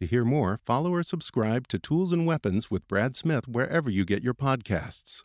To hear more, follow or subscribe to Tools and Weapons with Brad Smith wherever you get your podcasts.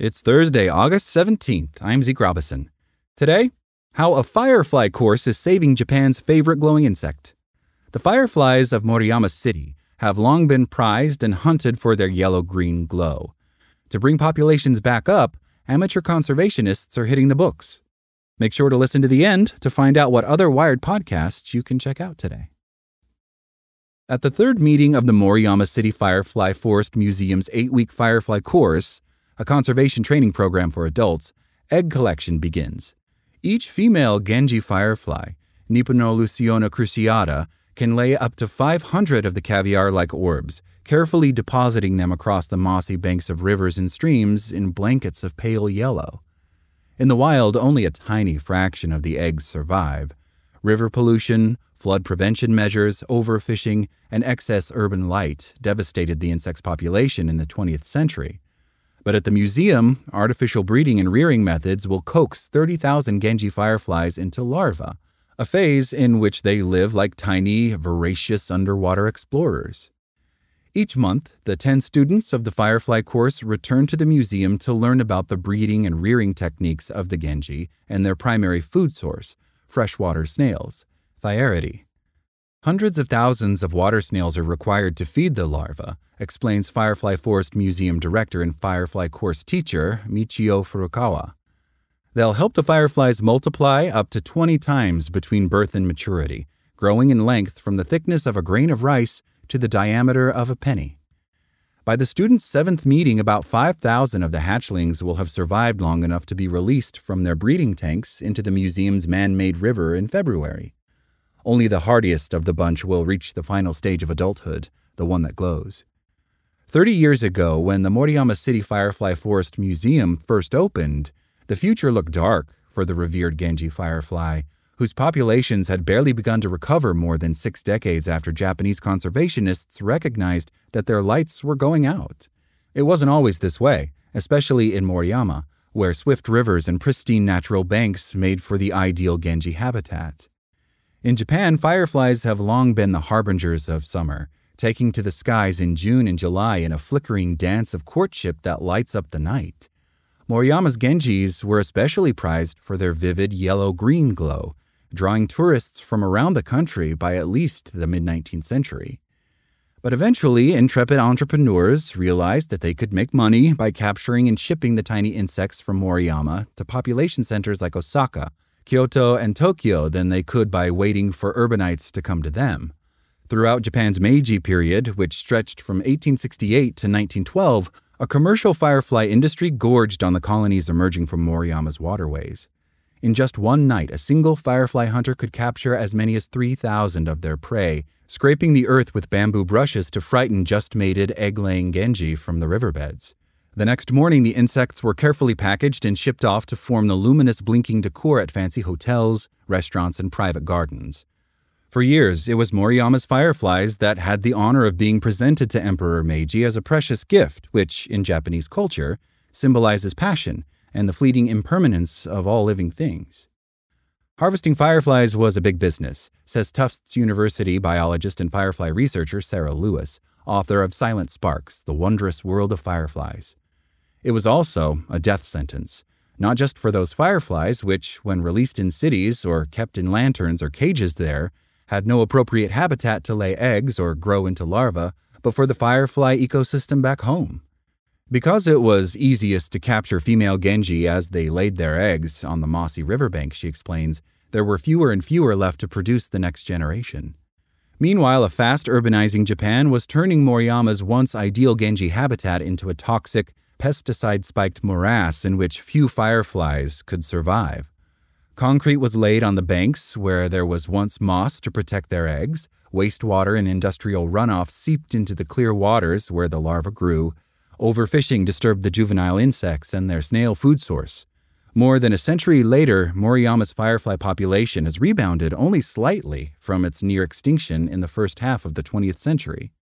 It's Thursday, August 17th. I'm Zeke Robison. Today, how a firefly course is saving Japan's favorite glowing insect. The fireflies of Moriyama City have long been prized and hunted for their yellow green glow. To bring populations back up, amateur conservationists are hitting the books. Make sure to listen to the end to find out what other Wired podcasts you can check out today. At the third meeting of the Moriyama City Firefly Forest Museum's eight week Firefly course, a conservation training program for adults, egg collection begins. Each female Genji firefly, Nipponoluciola cruciata, can lay up to 500 of the caviar like orbs, carefully depositing them across the mossy banks of rivers and streams in blankets of pale yellow. In the wild, only a tiny fraction of the eggs survive. River pollution, flood prevention measures, overfishing, and excess urban light devastated the insect's population in the 20th century. But at the museum, artificial breeding and rearing methods will coax 30,000 Genji fireflies into larvae, a phase in which they live like tiny, voracious underwater explorers. Each month, the 10 students of the Firefly course return to the museum to learn about the breeding and rearing techniques of the Genji and their primary food source, freshwater snails, Thiaridae. Hundreds of thousands of water snails are required to feed the larvae, explains Firefly Forest Museum director and Firefly course teacher Michio Furukawa. They'll help the fireflies multiply up to 20 times between birth and maturity, growing in length from the thickness of a grain of rice to the diameter of a penny. By the students' seventh meeting, about 5,000 of the hatchlings will have survived long enough to be released from their breeding tanks into the museum's man made river in February. Only the hardiest of the bunch will reach the final stage of adulthood, the one that glows. Thirty years ago, when the Moriyama City Firefly Forest Museum first opened, the future looked dark for the revered Genji firefly, whose populations had barely begun to recover more than six decades after Japanese conservationists recognized that their lights were going out. It wasn't always this way, especially in Moriyama, where swift rivers and pristine natural banks made for the ideal Genji habitat. In Japan, fireflies have long been the harbingers of summer, taking to the skies in June and July in a flickering dance of courtship that lights up the night. Moriyama's Genjis were especially prized for their vivid yellow green glow, drawing tourists from around the country by at least the mid 19th century. But eventually, intrepid entrepreneurs realized that they could make money by capturing and shipping the tiny insects from Moriyama to population centers like Osaka, Kyoto, and Tokyo than they could by waiting for urbanites to come to them. Throughout Japan's Meiji period, which stretched from 1868 to 1912, a commercial firefly industry gorged on the colonies emerging from Moriyama's waterways. In just one night, a single firefly hunter could capture as many as 3,000 of their prey, scraping the earth with bamboo brushes to frighten just mated egg laying Genji from the riverbeds. The next morning, the insects were carefully packaged and shipped off to form the luminous blinking decor at fancy hotels, restaurants, and private gardens. For years, it was Moriyama's fireflies that had the honor of being presented to Emperor Meiji as a precious gift, which, in Japanese culture, symbolizes passion and the fleeting impermanence of all living things. Harvesting fireflies was a big business, says Tufts University biologist and firefly researcher Sarah Lewis, author of Silent Sparks The Wondrous World of Fireflies. It was also a death sentence, not just for those fireflies, which, when released in cities or kept in lanterns or cages there, had no appropriate habitat to lay eggs or grow into larvae, but for the firefly ecosystem back home. Because it was easiest to capture female Genji as they laid their eggs on the mossy riverbank, she explains, there were fewer and fewer left to produce the next generation. Meanwhile, a fast urbanizing Japan was turning Moriyama's once ideal Genji habitat into a toxic, pesticide spiked morass in which few fireflies could survive. Concrete was laid on the banks where there was once moss to protect their eggs, wastewater and industrial runoff seeped into the clear waters where the larvae grew, Overfishing disturbed the juvenile insects and their snail food source. More than a century later, Moriyama's firefly population has rebounded only slightly from its near extinction in the first half of the 20th century.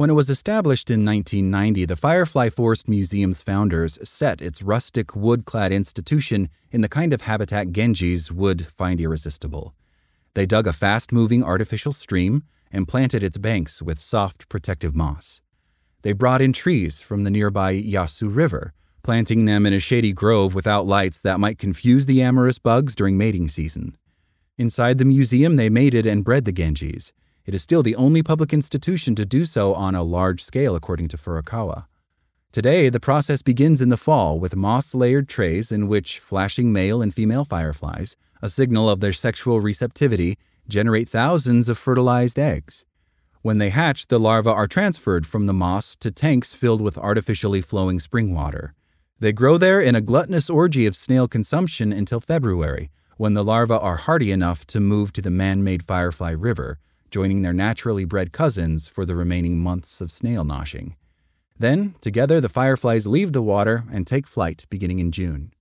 When it was established in 1990, the Firefly Forest Museum's founders set its rustic wood clad institution in the kind of habitat Genjis would find irresistible. They dug a fast moving artificial stream and planted its banks with soft protective moss. They brought in trees from the nearby Yasu River, planting them in a shady grove without lights that might confuse the amorous bugs during mating season. Inside the museum, they mated and bred the Genjis. It is still the only public institution to do so on a large scale, according to Furukawa. Today, the process begins in the fall with moss layered trays in which flashing male and female fireflies, a signal of their sexual receptivity, generate thousands of fertilized eggs. When they hatch, the larvae are transferred from the moss to tanks filled with artificially flowing spring water. They grow there in a gluttonous orgy of snail consumption until February, when the larvae are hardy enough to move to the man made Firefly River, joining their naturally bred cousins for the remaining months of snail noshing. Then, together, the fireflies leave the water and take flight beginning in June.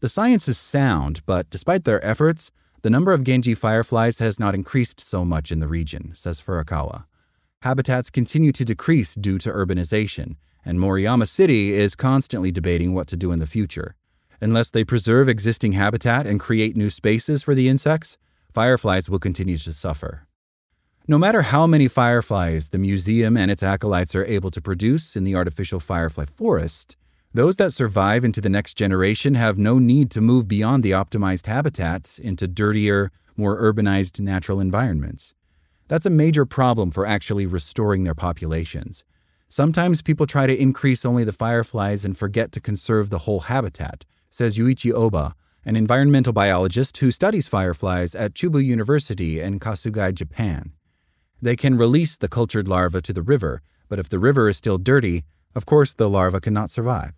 The science is sound, but despite their efforts, the number of Genji fireflies has not increased so much in the region, says Furukawa. Habitats continue to decrease due to urbanization, and Moriyama City is constantly debating what to do in the future. Unless they preserve existing habitat and create new spaces for the insects, fireflies will continue to suffer. No matter how many fireflies the museum and its acolytes are able to produce in the artificial firefly forest, those that survive into the next generation have no need to move beyond the optimized habitat into dirtier, more urbanized natural environments. That's a major problem for actually restoring their populations. Sometimes people try to increase only the fireflies and forget to conserve the whole habitat, says Yuichi Oba, an environmental biologist who studies fireflies at Chubu University in Kasugai, Japan. They can release the cultured larva to the river, but if the river is still dirty, of course the larva cannot survive.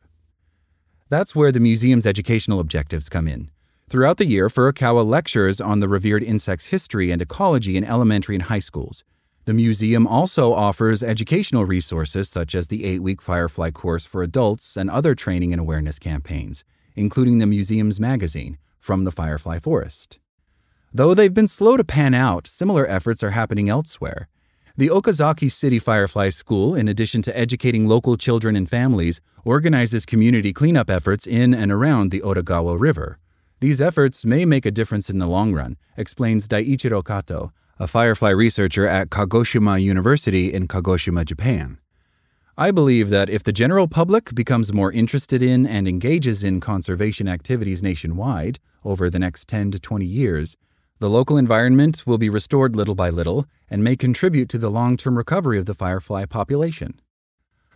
That's where the museum's educational objectives come in. Throughout the year, Furukawa lectures on the revered insect's history and ecology in elementary and high schools. The museum also offers educational resources such as the eight week Firefly course for adults and other training and awareness campaigns, including the museum's magazine, From the Firefly Forest. Though they've been slow to pan out, similar efforts are happening elsewhere. The Okazaki City Firefly School, in addition to educating local children and families, organizes community cleanup efforts in and around the Otagawa River. These efforts may make a difference in the long run, explains Daiichiro Kato, a firefly researcher at Kagoshima University in Kagoshima, Japan. I believe that if the general public becomes more interested in and engages in conservation activities nationwide over the next 10 to 20 years, the local environment will be restored little by little and may contribute to the long term recovery of the firefly population.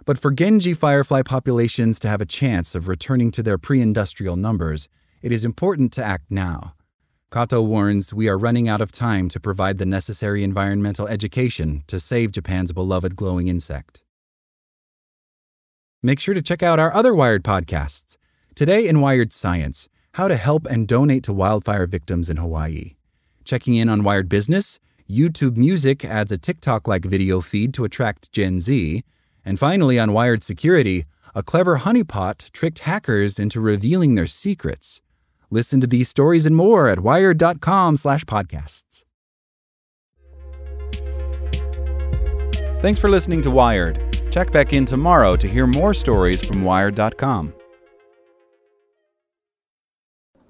But for Genji firefly populations to have a chance of returning to their pre industrial numbers, it is important to act now. Kato warns we are running out of time to provide the necessary environmental education to save Japan's beloved glowing insect. Make sure to check out our other Wired podcasts. Today in Wired Science How to Help and Donate to Wildfire Victims in Hawaii. Checking in on Wired Business, YouTube Music adds a TikTok like video feed to attract Gen Z. And finally, on Wired Security, a clever honeypot tricked hackers into revealing their secrets. Listen to these stories and more at wired.com/podcasts. Thanks for listening to Wired. Check back in tomorrow to hear more stories from wired.com.